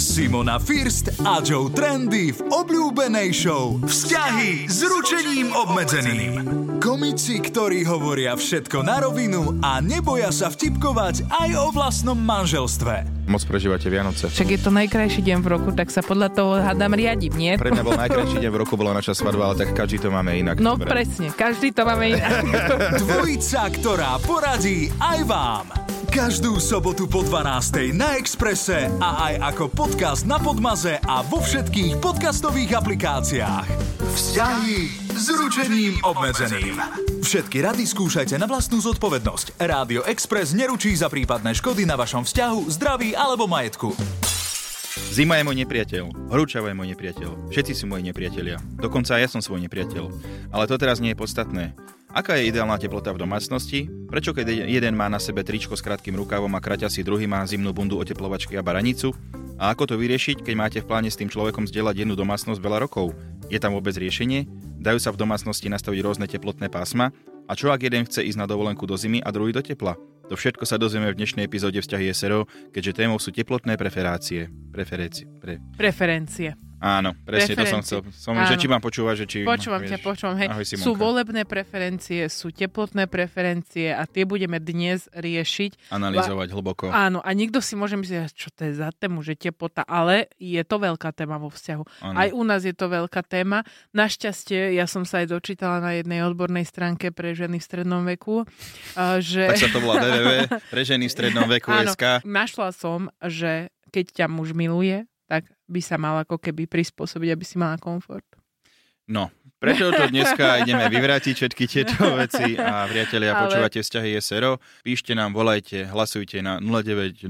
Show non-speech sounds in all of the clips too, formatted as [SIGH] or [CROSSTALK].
Simona First a Joe Trendy v obľúbenej show Vzťahy s ručením obmedzeným. Komici, ktorí hovoria všetko na rovinu a neboja sa vtipkovať aj o vlastnom manželstve. Moc prežívate Vianoce. Však je to najkrajší deň v roku, tak sa podľa toho hádam riadím, nie? Pre mňa bol najkrajší deň v roku, bola naša svadba, ale tak každý to máme inak. No Dobre. presne, každý to máme inak. [LAUGHS] Dvojica, ktorá poradí aj vám. Každú sobotu po 12. na Exprese a aj ako podcast na Podmaze a vo všetkých podcastových aplikáciách. Vzťahy s ručením obmedzeným. Všetky rady skúšajte na vlastnú zodpovednosť. Rádio Express neručí za prípadné škody na vašom vzťahu, zdraví alebo majetku. Zima je môj nepriateľ, horúčava je môj nepriateľ, všetci sú moji nepriatelia, dokonca aj ja som svoj nepriateľ. Ale to teraz nie je podstatné. Aká je ideálna teplota v domácnosti? Prečo keď jeden má na sebe tričko s krátkým rukavom a kraťa si druhý má zimnú bundu oteplovačky a baranicu? A ako to vyriešiť, keď máte v pláne s tým človekom zdieľať jednu domácnosť veľa rokov? Je tam vôbec riešenie? Dajú sa v domácnosti nastaviť rôzne teplotné pásma? A čo ak jeden chce ísť na dovolenku do zimy a druhý do tepla? To všetko sa dozvieme v dnešnej epizóde Vzťahy SRO, keďže témou sú teplotné preferácie. Preferencie. Pre... Preferencie. Áno, presne to som chcel. Som, že či mám počúvať, že či... Počúvam vieš. ťa, počúvam. Hej. Ahoj, Simonka. sú volebné preferencie, sú teplotné preferencie a tie budeme dnes riešiť. Analyzovať hlboko. Áno, a nikto si môže myslieť, čo to je za tému, že teplota, ale je to veľká téma vo vzťahu. Áno. Aj u nás je to veľká téma. Našťastie, ja som sa aj dočítala na jednej odbornej stránke pre ženy v strednom veku, že... Tak sa to volá [LAUGHS] www pre ženy v strednom veku Áno, SK. našla som, že keď ťa muž miluje, tak by sa mal ako keby prispôsobiť, aby si mala komfort. No, preto to dneska ideme vyvrátiť všetky tieto [LAUGHS] veci a priatelia, Ale- počúvate vzťahy SRO. Píšte nám, volajte, hlasujte na 0905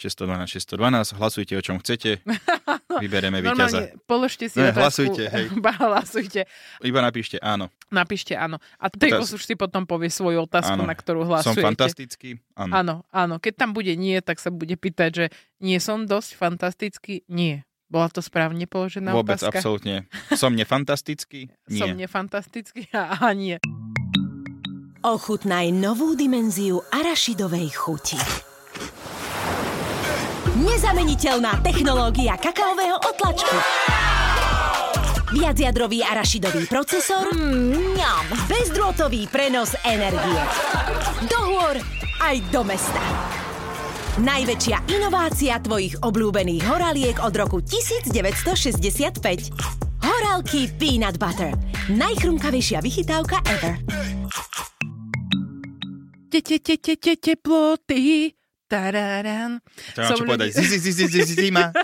612 612, hlasujte o čom chcete, [LAUGHS] vybereme víťaza. Normálne položte si Ne, otázku. hlasujte, hej. [LAUGHS] Ba, hlasujte. Iba napíšte áno. Napíšte áno. A Teraz- už si potom povie svoju otázku, Áno. na ktorú Som hlasujete. fantastický? Áno. Áno, áno. Keď tam bude nie, tak sa bude pýtať, že nie som dosť fantastický? Nie. Bola to správne položená Vôbec, otázka? absolútne. Som nefantastický? [LAUGHS] Som Nie. nefantastický? A, a nie. Ochutnaj novú dimenziu arašidovej chuti. Nezameniteľná technológia kakaového otlačku. Viacjadrový arašidový procesor. Mňam. Bezdrôtový prenos energie. Do hôr aj do mesta. Najväčšia inovácia tvojich obľúbených horaliek od roku 1965. Horálky Peanut Butter. Najchrumkavejšia vychytávka ever. Te, te, te, te, te, teploty. Tararan. To mám čo povedať. Zi, zi, zi, zi, zi, Zima.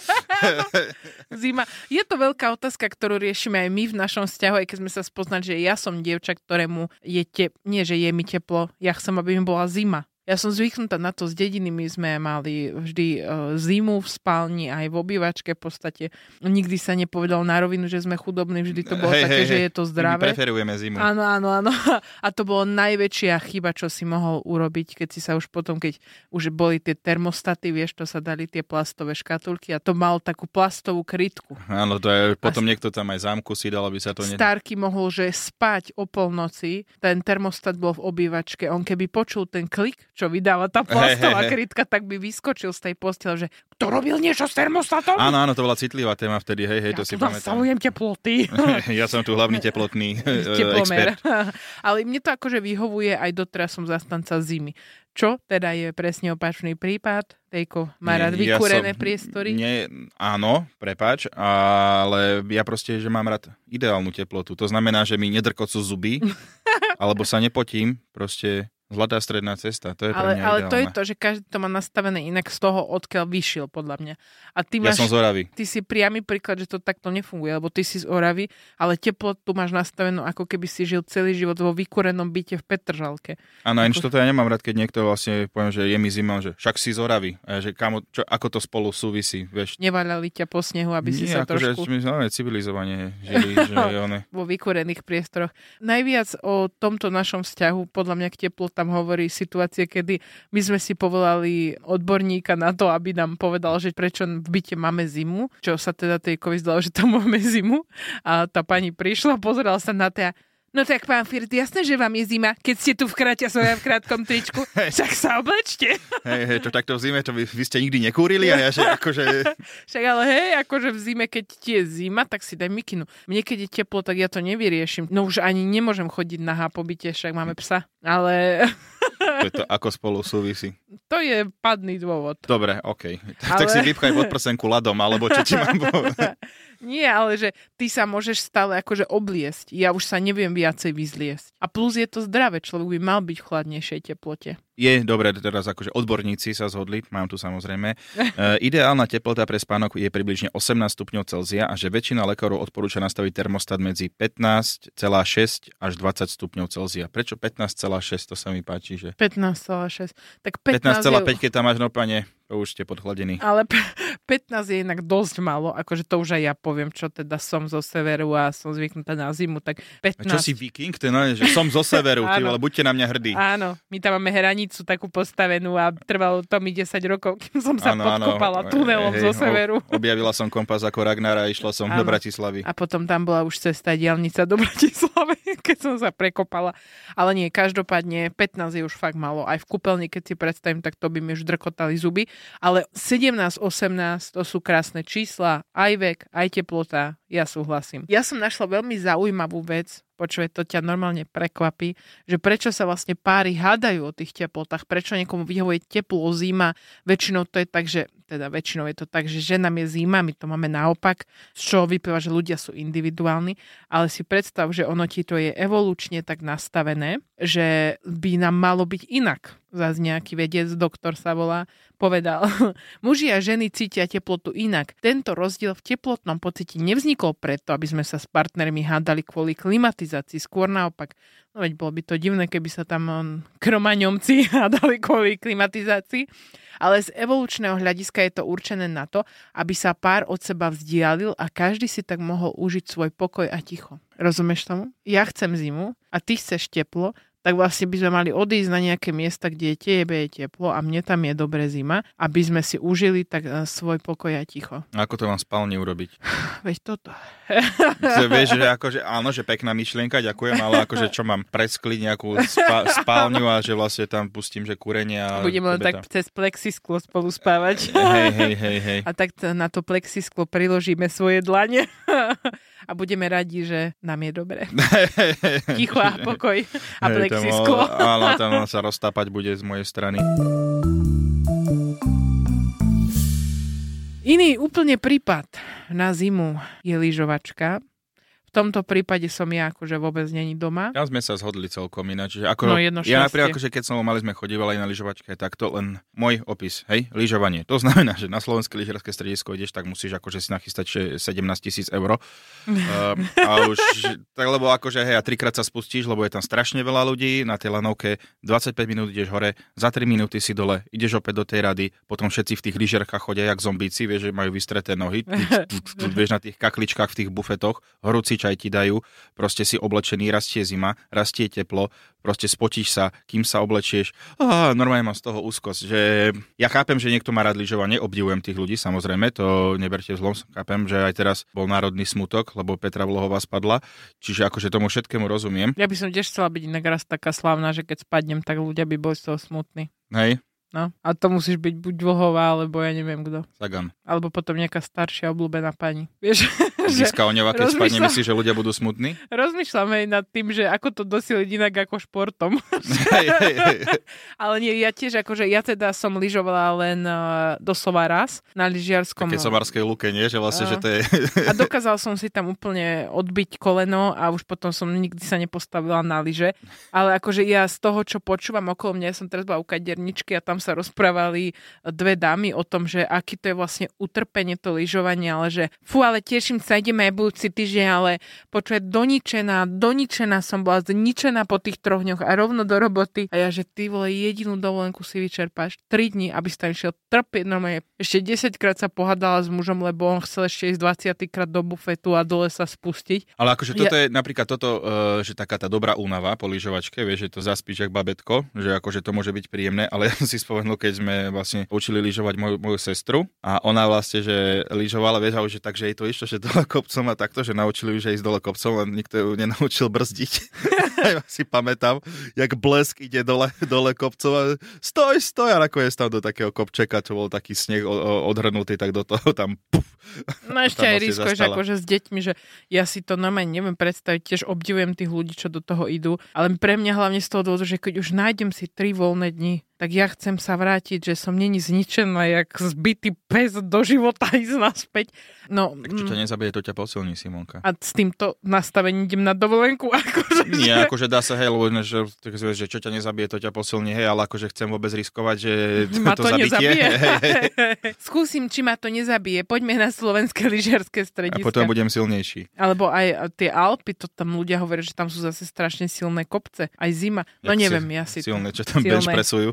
[LAUGHS] Zima. Je to veľká otázka, ktorú riešime aj my v našom vzťahu, aj keď sme sa spoznali, že ja som dievča, ktorému je tep... Nie, že je mi teplo, ja chcem, aby mi bola zima. Ja som zvyknutá na to, z dediny my sme mali vždy e, zimu v spálni, aj v obývačke v podstate. Nikdy sa nepovedalo na rovinu, že sme chudobní, vždy to bolo Hej, také, hej, že hej. je to My zdravé. preferujeme zimu. Áno, áno, áno. [LAUGHS] A to bolo najväčšia chyba, čo si mohol urobiť, keď si sa už potom, keď už boli tie termostaty, vieš, to sa dali tie plastové škatulky a to mal takú plastovú krytku. Áno, to je, potom niekto tam aj zámku si dal, aby sa to... Ne... Starky mohol, že spať o polnoci, ten termostat bol v obývačke, on keby počul ten klik, čo vydáva tá plastová krytka, tak by vyskočil z tej postele, že kto robil niečo s termostatom? Áno, áno, to bola citlivá téma vtedy, hej, hej, ja to si pamätám. nastavujem teploty. [LAUGHS] ja som tu hlavný teplotný [LAUGHS] e, teplomer. expert. [LAUGHS] Ale mne to akože vyhovuje, aj doteraz som zastanca zimy. Čo teda je presne opačný prípad? Tejko má rád Nie, ja vykúrené som- priestory? Nie, áno, prepač, ale ja proste, že mám rád ideálnu teplotu. To znamená, že mi nedrkocú zuby, alebo sa nepotím, proste zlatá stredná cesta, to je pre ale, mňa ale to je to, že každý to má nastavené inak z toho, odkiaľ vyšiel, podľa mňa. A ty Ja máš, som z Oravy. ty si priamy príklad, že to takto nefunguje, lebo ty si z Oravy, ale teplotu máš nastavenú, ako keby si žil celý život vo vykúrenom byte v Petržalke. Áno, inč toto ja nemám rád, keď niekto vlastne poviem, že je mi zima, že však si z Oravy. A ja, že kamo, čo, ako to spolu súvisí, vieš. Nevaľali ťa po snehu, aby si sa akože trošku... my sme civilizovane žili, [LAUGHS] že one. vo vykúrených priestoroch. Najviac o tomto našom vzťahu podľa mňa k teplotám hovorí situácia, kedy my sme si povolali odborníka na to, aby nám povedal, že prečo v byte máme zimu, čo sa teda tej zdalo, že tam máme zimu. A tá pani prišla, pozerala sa na to No tak pán Firt, jasné, že vám je zima, keď ste tu v kráte a v krátkom tričku. Však sa oblečte. Hej, hej, to takto v zime, to vy, vy ste nikdy nekúrili a ja že akože... [LAUGHS] Však ale hej, akože v zime, keď ti je zima, tak si daj mikinu. Mne keď je teplo, tak ja to nevyriešim. No už ani nemôžem chodiť na hápobite, však máme psa. Ale... To je to, ako spolu súvisí. To je padný dôvod. Dobre, OK. Ale- Tak si vypchaj pod prsenku ľadom, alebo čo ti mám [LAUGHS] povedať. Nie, ale že ty sa môžeš stále akože obliesť. Ja už sa neviem viacej vyzliesť. A plus je to zdravé, človek by mal byť v chladnejšej teplote. Je, dobre, teraz akože odborníci sa zhodli, mám tu samozrejme. [LAUGHS] E, ideálna teplota pre spánok je približne 18 stupňov Celzia a že väčšina lekárov odporúča nastaviť termostat medzi 15,6 až 20 stupňov Celzia. Prečo 15,6? To sa mi páči, že 15,6. Tak 15, 15,5, je... keď tam máš no pane, to už ste podchladený. Ale p- 15 [LAUGHS] je inak dosť málo, akože to už aj ja poviem, čo teda som zo severu a som zvyknutá na zimu, tak A 15. čo si viking? No, že som zo severu, ty [LAUGHS] vole, buďte na mňa hrdí. Áno, my tam máme hranicu takú postavenú a trvalo to mi 10 rokov, kým som sa áno. podkopala tunelom Hej, zo severu. Objavila som kompas ako Ragnar a išla som do Áno. Bratislavy. A potom tam bola už cesta diálnica do Bratislavy, [LAUGHS] keď som sa prekopala. Ale nie, každopádne 15 je už fakt malo. Aj v kúpeľni, keď si predstavím, tak to by mi už drkotali zuby. Ale 17, 18 to sú krásne čísla, aj vek, aj teplota. Ja súhlasím. Ja som našla veľmi zaujímavú vec, počuje, to ťa normálne prekvapí, že prečo sa vlastne páry hádajú o tých teplotách, prečo niekomu vyhovuje teplo, zima. Väčšinou to je tak, že teda väčšinou je to tak, že ženám je zima, my to máme naopak, z čoho vyplýva, že ľudia sú individuálni, ale si predstav, že ono ti to je evolučne tak nastavené, že by nám malo byť inak. Zas nejaký vedec, doktor sa volá, povedal, [LAUGHS] muži a ženy cítia teplotu inak. Tento rozdiel v teplotnom pocite nevznikol preto, aby sme sa s partnermi hádali kvôli klimatizácii, skôr naopak. No veď bolo by to divné, keby sa tam on, kromaňomci [LAUGHS] hádali kvôli klimatizácii. Ale z evolučného hľadiska je to určené na to, aby sa pár od seba vzdialil a každý si tak mohol užiť svoj pokoj a ticho. Rozumieš tomu? Ja chcem zimu a ty chceš teplo, tak vlastne by sme mali odísť na nejaké miesta, kde je tebe je teplo a mne tam je dobre zima, aby sme si užili tak eh, svoj pokoj a ticho. Ako to mám spálne urobiť? [SIGHS] Veď toto. [LAUGHS] Že vieš, že [LAUGHS] akože, áno, že pekná myšlienka, ďakujem, ale akože čo mám preskliť nejakú spa, spálňu a že vlastne tam pustím, že kúrenie a... Budeme len tak cez plexisklo spolu spávať. Hej, hej, hej, hej. [LAUGHS] A tak na to plexisklo priložíme svoje dlane a budeme radi, že nám je dobre. Ticho a pokoj a Hej, tam, plexisklo. Áno, tam sa roztápať bude z mojej strany. Iný úplne prípad na zimu je lyžovačka. V tomto prípade som ja akože vôbec není doma. Ja sme sa zhodli celkom ináč. Že ako, No, jedno ja šťastie. napríklad, akože keď som mali sme chodívali na lyžovačke, tak to len môj opis, hej, lyžovanie. To znamená, že na slovenské lyžiarske stredisko ideš, tak musíš akože si nachystať že 17 tisíc eur. uh, a už, tak lebo akože, hej, a trikrát sa spustíš, lebo je tam strašne veľa ľudí, na tej lanovke 25 minút ideš hore, za 3 minúty si dole, ideš opäť do tej rady, potom všetci v tých lyžiarkách chodia jak zombíci, vieš, že majú vystreté nohy, vieš, na tých kakličkách v tých bufetoch, horúci čaj ti dajú, proste si oblečený, rastie zima, rastie teplo, proste spotíš sa, kým sa oblečieš. Á, normálne mám z toho úzkosť, že ja chápem, že niekto má rád lyžovanie, obdivujem tých ľudí, samozrejme, to neberte zlom, chápem, že aj teraz bol národný smutok, lebo Petra Vlohová spadla, čiže akože tomu všetkému rozumiem. Ja by som tiež chcela byť inak raz taká slavná, že keď spadnem, tak ľudia by boli z toho smutní. Hej, No. A to musíš byť buď Vlhová, alebo ja neviem kto. Sagan. Alebo potom nejaká staršia obľúbená pani. Vieš, [LAUGHS] Získa Oňová, keď spadne, myslíš, že ľudia budú smutní? rozmýšľam aj nad tým, že ako to dosieliť inak ako športom. [LAUGHS] Ale nie, ja tiež akože, ja teda som lyžovala len uh, doslova raz na lyžiarskom... Také somarskej luke, nie? Že vlastne, že to je... A dokázal som si tam úplne odbiť koleno a už potom som nikdy sa nepostavila na lyže. Ale akože ja z toho, čo počúvam okolo mňa, ja som teraz bola u kaderničky a tam sa rozprávali dve dámy o tom, že aký to je vlastne utrpenie to lyžovanie, ale že fú, ale teším sa, ideme aj budúci týždeň, ale počuť, doničená, doničená som bola, zničená po tých troch dňoch a rovno do roboty. A ja, že ty vole, jedinú dovolenku si vyčerpáš 3 dní, aby si tam išiel trpieť normálne. Ešte 10 krát sa pohádala s mužom, lebo on chcel ešte ísť 20 krát do bufetu a dole sa spustiť. Ale akože toto je napríklad toto, uh, že taká tá dobrá únava po lyžovačke, vieš, že to zaspíš jak babetko, že akože to môže byť príjemné, ale [LAUGHS] ja som si spomenul, keď sme vlastne učili lyžovať moju, moju sestru a ona vlastne, že lyžovala, vieš, ale že takže jej to išlo, že to kopcom a takto, že naučili ju, že ísť dole kopcom, len nikto ju nenaučil brzdiť. [LAUGHS] ja si pamätám, jak blesk ide dole, dole kopcom a stoj, stoj a nakoniec tam do takého kopčeka, čo bol taký sneh odhrnutý, tak do toho tam puf, No ešte aj zastala. akože s deťmi, že ja si to normálne neviem predstaviť, tiež obdivujem tých ľudí, čo do toho idú, ale pre mňa hlavne z toho dôvodu, že keď už nájdem si tri voľné dni, tak ja chcem sa vrátiť, že som není zničená, jak zbytý pes do života [LAUGHS] ísť naspäť. No, tak čo ťa nezabije, to ťa posilní, Simonka. a s týmto nastavením idem na dovolenku, [LAUGHS] akože... Nie, akože dá sa, hej, lebo že, že čo ťa nezabije, to ťa posilní, hej, ale akože chcem vôbec riskovať, že [LAUGHS] ma to, to, zabitie. nezabije. Skúsim, či ma to nezabije. Poďme na slovenské lyžiarske A strediska. potom budem silnejší. Alebo aj tie Alpy, to tam ľudia hovoria, že tam sú zase strašne silné kopce. Aj zima. No Jak neviem, si- ja si Silné, čo tam silné. bench pressujú.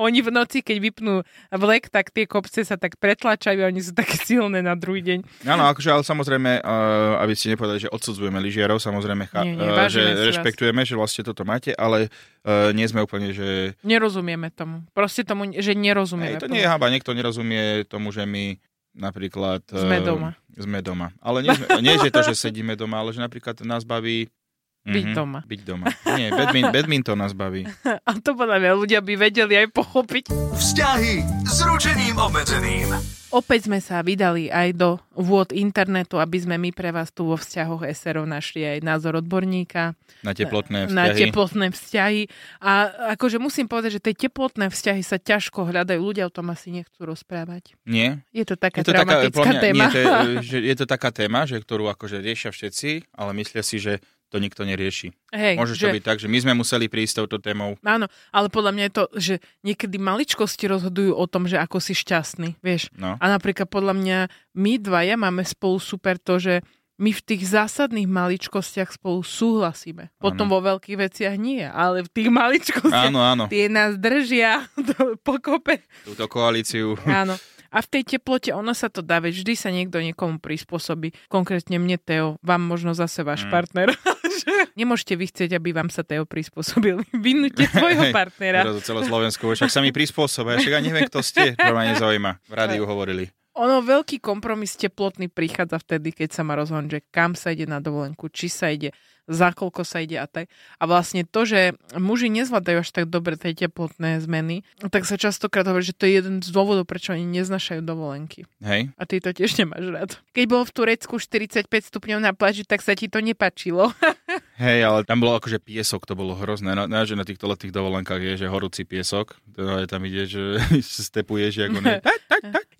Oni v noci, keď vypnú vlek, tak tie kopce sa tak pretlačajú a oni sú také silné na druhý deň. Áno, akože, ale samozrejme, uh, aby ste nepovedali, že odsudzujeme lyžiarov, samozrejme, cha- Nie, nie, uh, že si vás. rešpektujeme, že vlastne toto máte, ale uh, nie sme úplne, že... Nerozumieme tomu. Proste tomu, že nerozumieme Hej, to tomu. nie je haba, niekto nerozumie tomu, že my napríklad... Sme doma. Sme doma. Ale nie, nie že to, že sedíme doma, ale že napríklad nás baví... Byť Mhm, doma. Byť doma. Nie, badmin, [LAUGHS] badminton nás baví. A to podľa mňa ľudia by vedeli aj pochopiť. Vzťahy s ručením obmedzeným. Opäť sme sa vydali aj do vôd internetu, aby sme my pre vás tu vo vzťahoch SRO našli aj názor odborníka Na teplotné vzťahy. na teplotné vzťahy. A akože musím povedať, že tie teplotné vzťahy sa ťažko hľadajú. Ľudia o tom asi nechcú rozprávať. Nie? Je to taká Je to taká, traumatická mňa- téma. Nie, to je, [LAUGHS] že je to taká téma, že, ktorú akože riešia všetci, ale myslia si, že to nikto nerieši. Hej, Môže že, to byť tak, že my sme museli prísť s touto témou. Áno, ale podľa mňa je to, že niekedy maličkosti rozhodujú o tom, že ako si šťastný, vieš. No. A napríklad podľa mňa my dvaja máme spolu super to, že my v tých zásadných maličkostiach spolu súhlasíme. Potom vo veľkých veciach nie, ale v tých maličkostiach Áno, áno. tie nás držia [LAUGHS] do, pokope. Túto koalíciu. Áno. A v tej teplote ono sa to dá, veď vždy sa niekto niekomu prispôsobí. Konkrétne mne, Teo, vám možno zase váš Mm. partner. [LAUGHS] Nemôžete vy chcieť, aby vám sa Teo prispôsobil. [LAUGHS] Vynúte svojho partnera. Teraz celé Slovensko, však sa mi prispôsobia, však ja neviem, kto ste, to ma nezaujíma. V rádiu hovorili. Ono, veľký kompromis teplotný prichádza vtedy, keď sa má rozhodnúť, že kam sa ide na dovolenku, či sa ide, za koľko sa ide a tak. A vlastne to, že muži nezvládajú až tak dobre tie teplotné zmeny, tak sa častokrát hovorí, že to je jeden z dôvodov, prečo oni neznašajú dovolenky. Hej? A ty to tiež nemáš rád. Keď bolo v Turecku 45 stupňov na pláži, tak sa ti to nepačilo. [LAUGHS] Hej, ale tam bolo akože piesok, to bolo hrozné. No, no, že na týchto letých dovolenkách je, že horúci piesok. Je tam ide, že [LAUGHS] stepuješ, ako ne. [LAUGHS]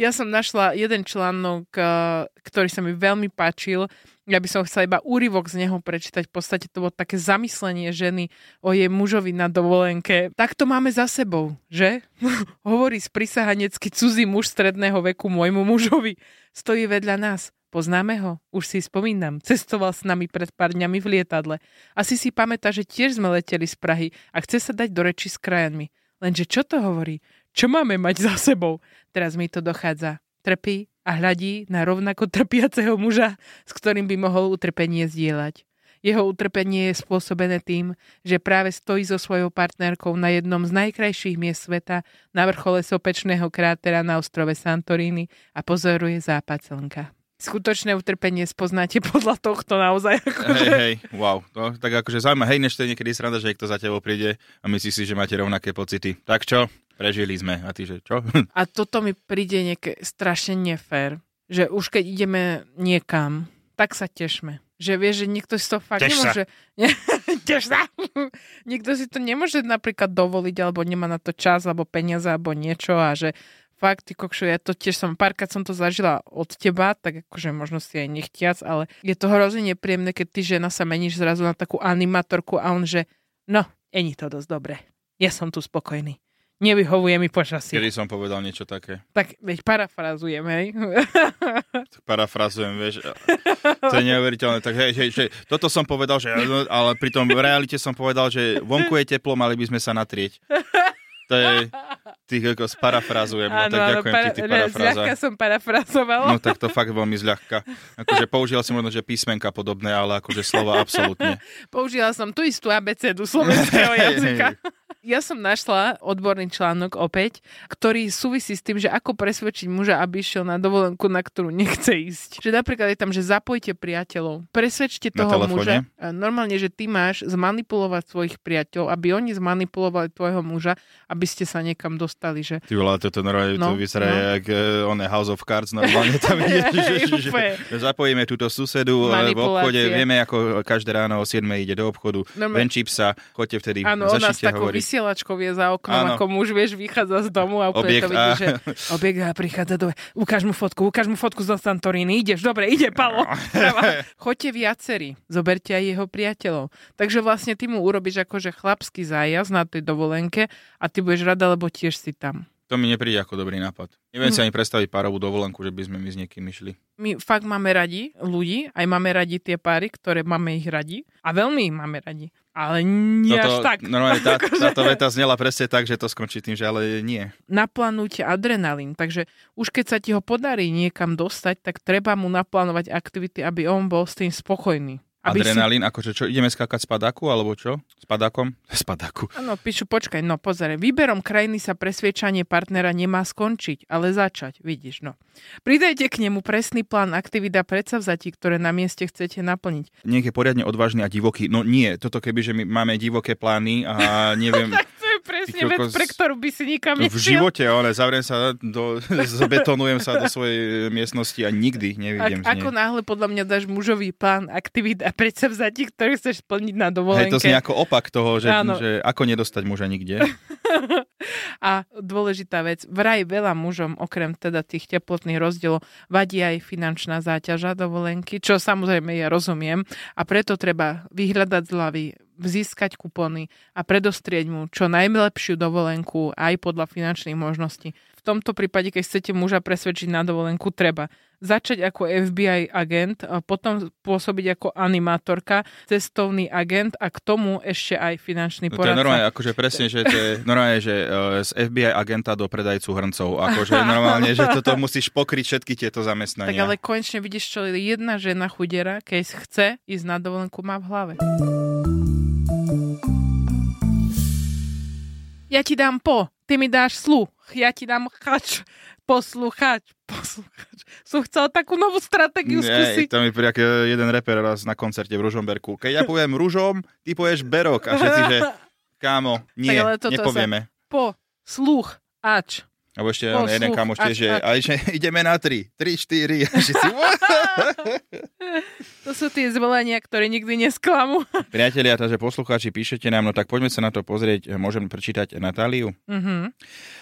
Ja som našla jeden článok, eh, ktorý sa mi veľmi páčil. Ja by som chcela iba úryvok z neho prečítať. V podstate to bolo také zamyslenie ženy o jej mužovi na dovolenke. Tak to máme za sebou, že? [LAUGHS] Hovorí sprisahanecký cudzí muž stredného veku môjmu mužovi. Stojí vedľa nás. Poznáme ho? Už si spomínam. Cestoval s nami pred pár dňami v lietadle. Asi si pamätá, že tiež sme leteli z Prahy a chce sa dať do reči s krajanmi. Lenže čo to hovorí? Čo máme mať za sebou? Teraz mi to dochádza. Trpí a hľadí na rovnako trpiaceho muža, s ktorým by mohol utrpenie zdieľať. Jeho utrpenie je spôsobené tým, že práve stojí so svojou partnerkou na jednom z najkrajších miest sveta na vrchole sopečného krátera na ostrove Santorini a pozoruje západ slnka. Skutočné utrpenie spoznáte podľa tohto naozaj. Akože... Hej, hej, wow. No, tak akože zaujíma, hej, než to je niekedy sranda, že niekto za tebou príde a myslí si, že máte rovnaké pocity. Tak čo? Prežili sme. A ty, že čo? [LAUGHS] A toto mi príde nejaké strašne nefér, že už keď ideme niekam, tak sa tešme. Že vieš, že niekto si to fakt Teš nemôže... [LAUGHS] Teš sa. niekto si to nemôže napríklad dovoliť, alebo nemá na to čas, alebo peniaze, alebo niečo a že fakt, ty kokšo, ja to tiež som, párkrát som to zažila od teba, tak akože možno si aj nechtiac, ale je to hrozne nepríjemné, keď ty žena sa meníš zrazu na takú animatorku a on že, no, není to dosť dobre. Ja som tu spokojný. Nevyhovuje mi počasie. Kedy som povedal niečo také? Tak veď parafrazujem, hej. [LAUGHS] Tak parafrazujem, vieš. To je neuveriteľné. Tak hej, hej, že toto som povedal, že, ale pri tom v realite som povedal, že vonku je teplo, mali by sme sa natrieť. To je, ty ako sparafrazujem. No, tak ďakujem ti, ty parafráza. Zľahka som parafrazovala. No tak to fakt veľmi zľahka. Akože použil som možno, že písmenka podobné, ale akože slova absolútne. [LAUGHS] Použila som tú istú abecedu slovenského Hej, hej. jazyka. Ja som našla odborný článok opäť, ktorý súvisí s tým, že ako presvedčiť muža, aby išiel na dovolenku, na ktorú nechce ísť. Že napríklad je tam, že zapojte priateľov. Presvedčte toho muža. A Normálne, že ty máš zmanipulovať svojich priateľov, aby oni zmanipulovali tvojho muža, aby ste sa niekam dostali. Že... Ty vole, toto normálne No, to vyzerá no. jak uh, on House of Cards, normálne tam ide, že, že, že, zapojíme túto susedu eh, v obchode, vieme, ako každé ráno o 7 ide do obchodu, Normálne. venčí psa, choďte vtedy, s začnite hovoriť. Vysielačkou je za oknom, Áno. ako muž, vieš, vychádza z domu a úplne Obieg to vidí, a- že obieg a prichádza do... Ukáž mu fotku, ukáž mu fotku zo Santorini, ideš, dobre, ide, Palo. [LAUGHS] Choďte viacerí, zoberte aj jeho priateľov. Takže vlastne ty mu urobíš akože chlapský zájazd na tej dovolenke a ty budeš rada, lebo tiež si tam. To mi nepríde ako dobrý nápad. Neviem Mhm. si ani predstaviť párovú dovolenku, že by sme my s niekým išli. My fakt máme radi ľudí, aj máme radi tie páry, ktoré máme ich radi a veľmi ich máme radi. Ale nie až Toto, tak. normálne tá, [LAUGHS] Akože- táto veta znela presne tak, že to skončí tým, že ale nie. naplánujte adrenalín. Takže už keď sa ti ho podarí niekam dostať, tak treba mu naplánovať aktivity, aby on bol s tým spokojný. Aby Adrenalín, akože čo, ideme skákať z padáku, alebo čo? S padákom? Z [LAUGHS] padáku. Si... Áno, píšu, počkaj, no pozere, výberom krajiny sa presviečanie partnera nemá skončiť, ale začať, vidíš, no. Pridajte k nemu presný plán aktivít a predsavzatí, ktoré na mieste chcete naplniť. Niekde poriadne odvážny a divoký. No nie, toto keby, že my máme divoké plány a [LAUGHS] neviem, je presne vec, pre ktorú by si nikam v nešiel. živote, ale zavriem sa, do, [LAUGHS] zabetonujem sa do svojej miestnosti a nikdy nevidím Ak, ako náhle podľa mňa dáš mužový plán aktivít a predsavzatí, ktoré chceš splniť na Hej, dovolenke. to znie ako opak toho, že, Áno. že ako nedostať muža nikde. [LAUGHS] A dôležitá vec, vraj veľa mužom, okrem teda tých teplotných rozdielov, vadí aj finančná záťaža dovolenky, čo samozrejme ja rozumiem a preto treba vyhľadať zľavy, získať kupóny a predostrieť mu čo najlepšiu dovolenku aj podľa finančných možností. V tomto prípade, keď chcete muža presvedčiť na dovolenku, treba začať ako FBI agent, a potom pôsobiť ako animátorka, cestovný agent a k tomu ešte aj finančný No to je poradca. normálne, akože presne, že to je [LAUGHS] normálne, že uh, z FBI agenta do predajcu hrncov. [LAUGHS] Akože normálne, že toto musíš pokryť všetky tieto zamestnania. Tak ale konečne vidíš, čo jedna žena chudera, keď chce ísť na dovolenku, má v hlave. Ja ti dám po, ty mi dáš sluch, ja ti dám chač, posluchač, posluchač. Som chcel takú novú stratégiu Nie, skúsiť. to mi príde ako jeden reper raz na koncerte v Ružomberku. Keď ja poviem rúžom, ty povieš berok. A všetci, že kámo, nie, ale toto nepovieme. Po, sluch, ač. Alebo ešte Po, on jeden kamoš tiež, že, aj, že [LAUGHS] ideme na tri. Tri, štyri. A všetci, "What?" [LAUGHS] To sú tie zvolenia, ktoré nikdy nesklamú. [LAUGHS] Priatelia, takže poslucháči, píšete nám, no tak poďme sa na to pozrieť. Môžem prečítať Natáliu? Mhm.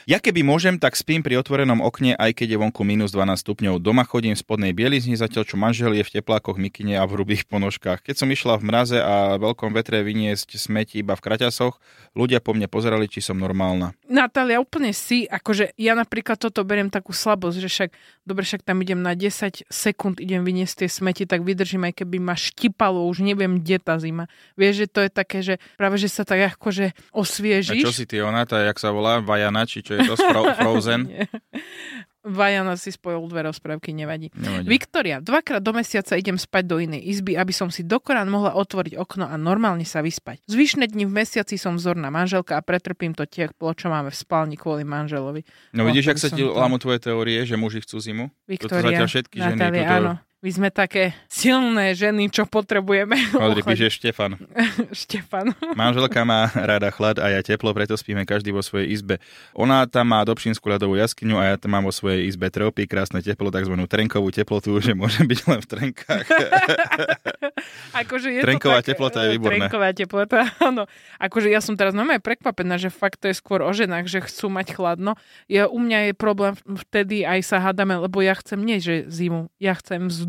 Ja keby môžem, tak spím pri otvorenom okne, aj keď je vonku minus 12 stupňov. Doma chodím v spodnej bielizni, zatiaľ čo manžel je v teplákoch, mikine a v hrubých ponožkách. Keď som išla v mraze a veľkom vetre vyniesť smeti iba v kraťasoch, ľudia po mne pozerali, či som normálna. Natália, úplne si, akože ja napríklad toto beriem takú slabosť, že však, dobre, však tam idem na 10 sekúnd, idem vyniesť tie smeti, tak vydržím, aj keby ma štipalo, už neviem, kde tá zima. Vieš, že to je také, že práve, že sa tak akože A osviežiš. čo si ty, ona, tá, jak sa volá, Vajana, či čo je to, Fro- [LAUGHS] Frozen? Vajana si spojil dve rozprávky, nevadí. Nevadí. Viktoria, dvakrát do mesiaca idem spať do inej izby, aby som si dokorán mohla otvoriť okno a normálne sa vyspať. Zvyšné dni v mesiaci som vzorná manželka a pretrpím to teplo, čo máme v spálni kvôli manželovi. No vidíš, O, jak sa ti lámu tvoje teórie, že muži chcú zimu? Toto Viktoria, zatiaľ všetky ženy túto- áno. My sme také silné ženy, čo potrebujeme. Ochodiť. píše Štefan. [LAUGHS] Štefan. Manželka má rada chlad a ja teplo, preto spíme každý vo svojej izbe. Ona tam má dobšinskú ľadovú jaskyňu a ja tam mám vo svojej izbe tropy, krásne teplo, tzv. trenkovú teplotu, že môžem byť len v trenkách. [LAUGHS] Akože je Trenková to tak, teplota je výborné. Trenková teplota, [LAUGHS] áno. Akože ja som teraz normálne prekvapená, že fakt to je skôr o ženách, že chcú mať chladno. Ja, u mňa je problém vtedy aj sa hádame, lebo ja chcem nie, že zimu, ja chcem vzduch.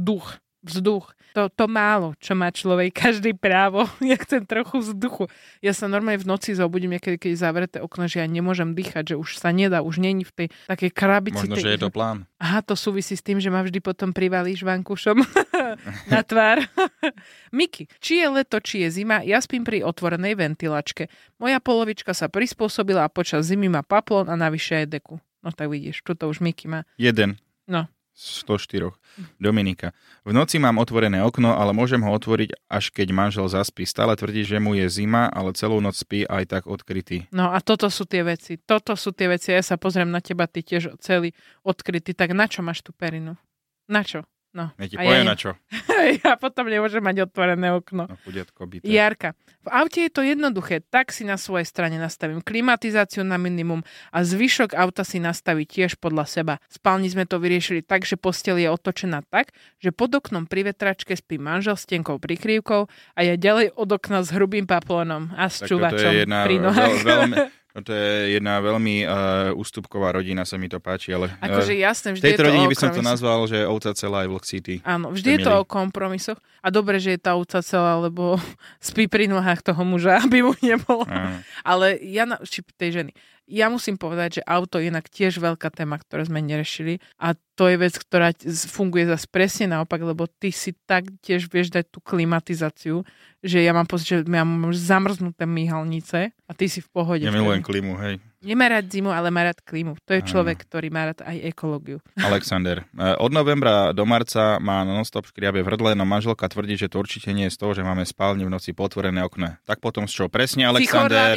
Vzduch. To, to málo, čo má človek, každý právo. [LAUGHS] Ja chcem trochu vzduchu. Ja sa normálne v noci zobudím niekedy, keď je zavreté okno, že ja nemôžem dýchať, že už sa nedá, už není v tej takej krabici. Možno, tej že je to plán. Aha, to súvisí s tým, že ma vždy potom privalíš vankušom [LAUGHS] na tvár. [LAUGHS] Miki, či je leto, či je zima, ja spím pri otvorenej ventilačke. Moja polovička sa prispôsobila a počas zimy má paplón a navyše aj deku. No tak vidíš, tuto už Miki má. Jeden. No. 104. Dominika. V noci mám otvorené okno, ale môžem ho otvoriť, až keď manžel zaspí. Stále tvrdí, že mu je zima, ale celú noc spí aj tak odkrytý. No a toto sú tie veci. Toto sú tie veci. Ja sa pozriem na teba, ty tiež celý odkrytý. Tak na čo máš tú perinu? Na čo? No. Ja ti A poviem ja na čo. [LAUGHS] ja potom nemôžem mať otvorené okno. No, chudiatko. Jarka, v aute je to jednoduché, tak si na svojej strane nastavím klimatizáciu na minimum a zvyšok auta si nastaví tiež podľa seba. V spálni sme to vyriešili tak, že postel je otočená tak, že pod oknom pri vetračke spí manžel s tenkou prikrývkou a ja ďalej od okna s hrubým paplónom a s Tak čuvačom je jedna, pri nohách. veľ, veľmi, [LAUGHS] toto je jedna veľmi uh, ústupková rodina, sa mi to páči, ale Akože eh, jasné, v vždy je tejto to rodine by som to nazval, že ovca celá je vlk city. Áno, vždy je to milý. o kompromisoch. A dobre, že je tá ovca celá, lebo spí pri nohách toho muža, [LAUGHS] aby mu nebolo. Áno. Ale ja, na, či tej ženy, ja musím povedať, že auto je inak tiež veľká téma, ktorú sme nerešili a to je vec, ktorá funguje zase presne naopak, lebo ty si tak tiež vieš dať tú klimatizáciu, že ja mám pocit, že ja mám zamrznuté myhalnice a ty si v pohode. Ja milujem klimu, hej. Nemá rád zimu, ale má rád klímu. To je Áno. človek, ktorý má rád aj ekológiu. [LAUGHS] Alexander. Eh, Od novembra do marca má non-stop škriabe v hrdle, no manželka tvrdí, že to určite nie je z toho, že máme spálni v noci potvorené okna. Tak potom z čo? Presne, Alexander.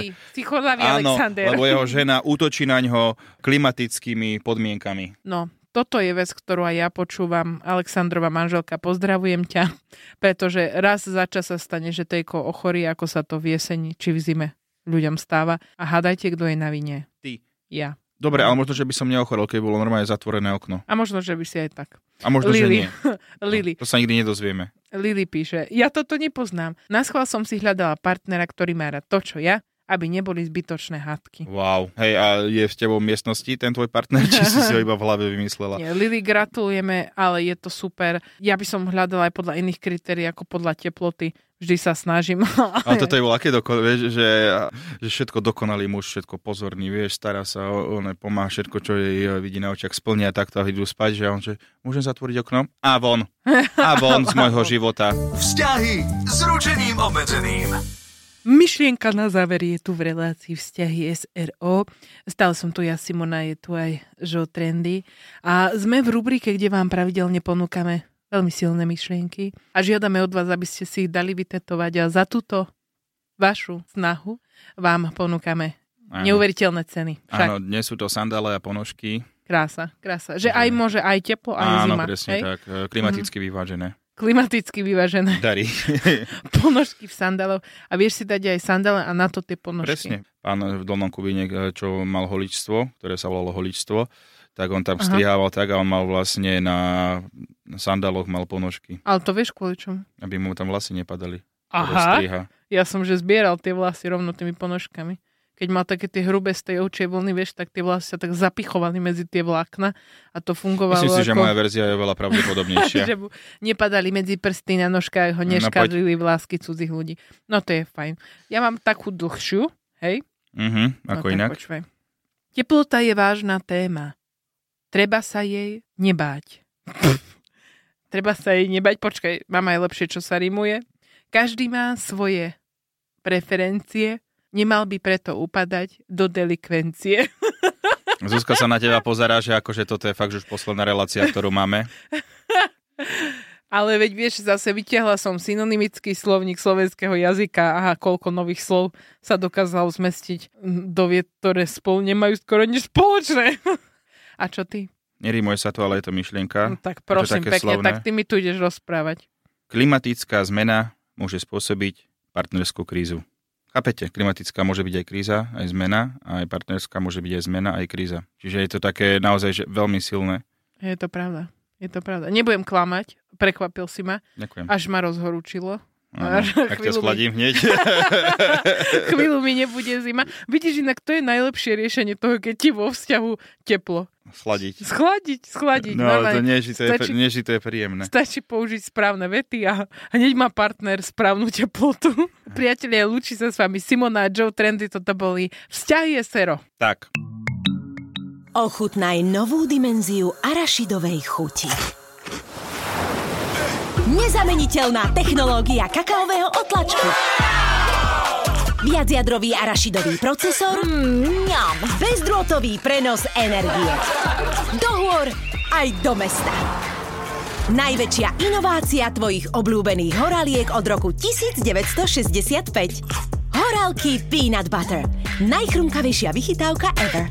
Áno, Alexander. lebo jeho [LAUGHS] žena útočí na ňo klimatickými podmienkami. No, toto je vec, ktorú aj ja počúvam. Alexandrova manželka, pozdravujem ťa, [LAUGHS] pretože raz za čas sa stane, že tejko ochorí, ako sa to v jeseni či v zime ľuďom stáva. A hádajte, kto je na vine. Ty. Ja. Dobre, ale možno, že by som neochorel, keby bolo normálne zatvorené okno. A možno, že by si aj tak. A možno, že Lili. nie. [LAUGHS] Lili. To sa nikdy nedozvieme. Lili píše, ja toto nepoznám. Na schvál som si hľadala partnera, ktorý má rád to, čo ja, aby neboli zbytočné hádky. Wow. Hej, a je v tebou v miestnosti ten tvoj partner, či si si ho iba v hlave vymyslela? Nie, Lili, gratulujeme, ale je to super. Ja by som hľadala aj podľa iných kritérií, ako podľa teploty. Vždy sa snažím. [LAUGHS] Ale toto je bol aké dokon, vieš, že, že všetko dokonalý muž, všetko pozorný, vieš, stará sa, on pomáha všetko, čo jej vidí na očiach, splnia takto a idú spať, že on, že môžem zatvoriť okno? A von. A von z môjho [LAUGHS] života. Vzťahy s ručením obmedzeným. Myšlienka na záver je tu v relácii vzťahy SRO. Stále som tu ja, Simona, je tu aj Žo Trendy. A sme v rubrike, kde vám pravidelne ponúkame veľmi silné myšlienky a žiadame od vás, aby ste si ich dali vytetovať a za túto vašu snahu vám ponúkame Áno. neuveriteľné ceny. Však Áno, dnes sú to sandále a ponožky. krása, krása. Že aj môže aj teplo, aj Áno, zima. presne hej? tak. e, Klimaticky vyvážené. Klimaticky vyvážené Darí. [LAUGHS] ponožky v sandálov a vieš si dať aj sandále a na to tie ponožky. Presne. Pán v Dolnom Kubíne, e, čo mal holičstvo, ktoré sa volalo holičstvo, tak on tam Aha. strihával tak a on mal vlastne na, sandáloch mal ponožky, Ale to vieš kvôli čomu? aby mu tam vlasy nepadali. Aha, ja som že zbieral tie vlasy rovno tými ponožkami. Keď mal také tie hrubé z tej ovčej vlny, vieš, tak tie vlasy sa tak zapichovali medzi tie vlákna a to fungovalo Myslím si, že ako... moja verzia je veľa [LAUGHS] pravdepodobnejšia. že nepadali medzi prsty na nožkách, ho No, neškadlili vlásky cudzích ľudí. No to je fajn. Ja mám takú dlhšiu, hej? Mhm, ako no, inak. Počúvaj. Teplota je vážna téma. Treba sa jej nebáť. [LAUGHS] Treba sa jej nebať. Počkaj, mám aj lepšie, čo sa rimuje. Každý má svoje preferencie, nemal by preto upadať do delikvencie. [LAUGHS] Zuzka sa na teba pozerá, že akože toto je fakt že už posledná relácia, ktorú máme. [LAUGHS] Ale veď vieš, zase vytiahla som synonymický slovník slovenského jazyka. Aha, koľko nových slov sa dokázalo zmestiť do viet, ktoré spolu nemajú skoro nič spoločné. [LAUGHS] A čo ty? Nerímuje sa to, ale je to myšlienka. No, tak prosím pekne, slovné? tak ty mi tu ideš rozprávať. Klimatická zmena môže spôsobiť partnerskú krízu. Chápete? Klimatická môže byť aj kríza, aj zmena, a aj partnerská môže byť aj zmena, aj kríza. Čiže je to také naozaj že veľmi silné. Je to pravda. Je to pravda. Nebudem klamať, prekvapil si ma, Ďakujem. až ma rozhorúčilo. Áno, tak ťa schladím hneď. [LAUGHS] Chvíľu mi nebude zima. Vidíš, inak to je najlepšie riešenie toho, keď ti vo vzťahu teplo. Schladiť. Schladiť, schladiť. No, ale to normálne. nie, že to, je, Stačí- nie, že to je príjemné. Stačí použiť správne vety a hneď má partner správnu teplotu. [LAUGHS] Priatelia, lúči sa s vami Simona a Joe Trendy, toto boli Vzťahy je sero. Tak, Ochutnaj novú dimenziu arašidovej chuti. Nezameniteľná technológia kakaového otlačku. Viacjadrový arašidový procesor. Mm, ňam. Bezdrôtový prenos energie. Do hôr aj do mesta. Najväčšia inovácia tvojich obľúbených horaliek od roku 1965. Horálky Peanut Butter. Najchrumkavejšia vychytávka ever.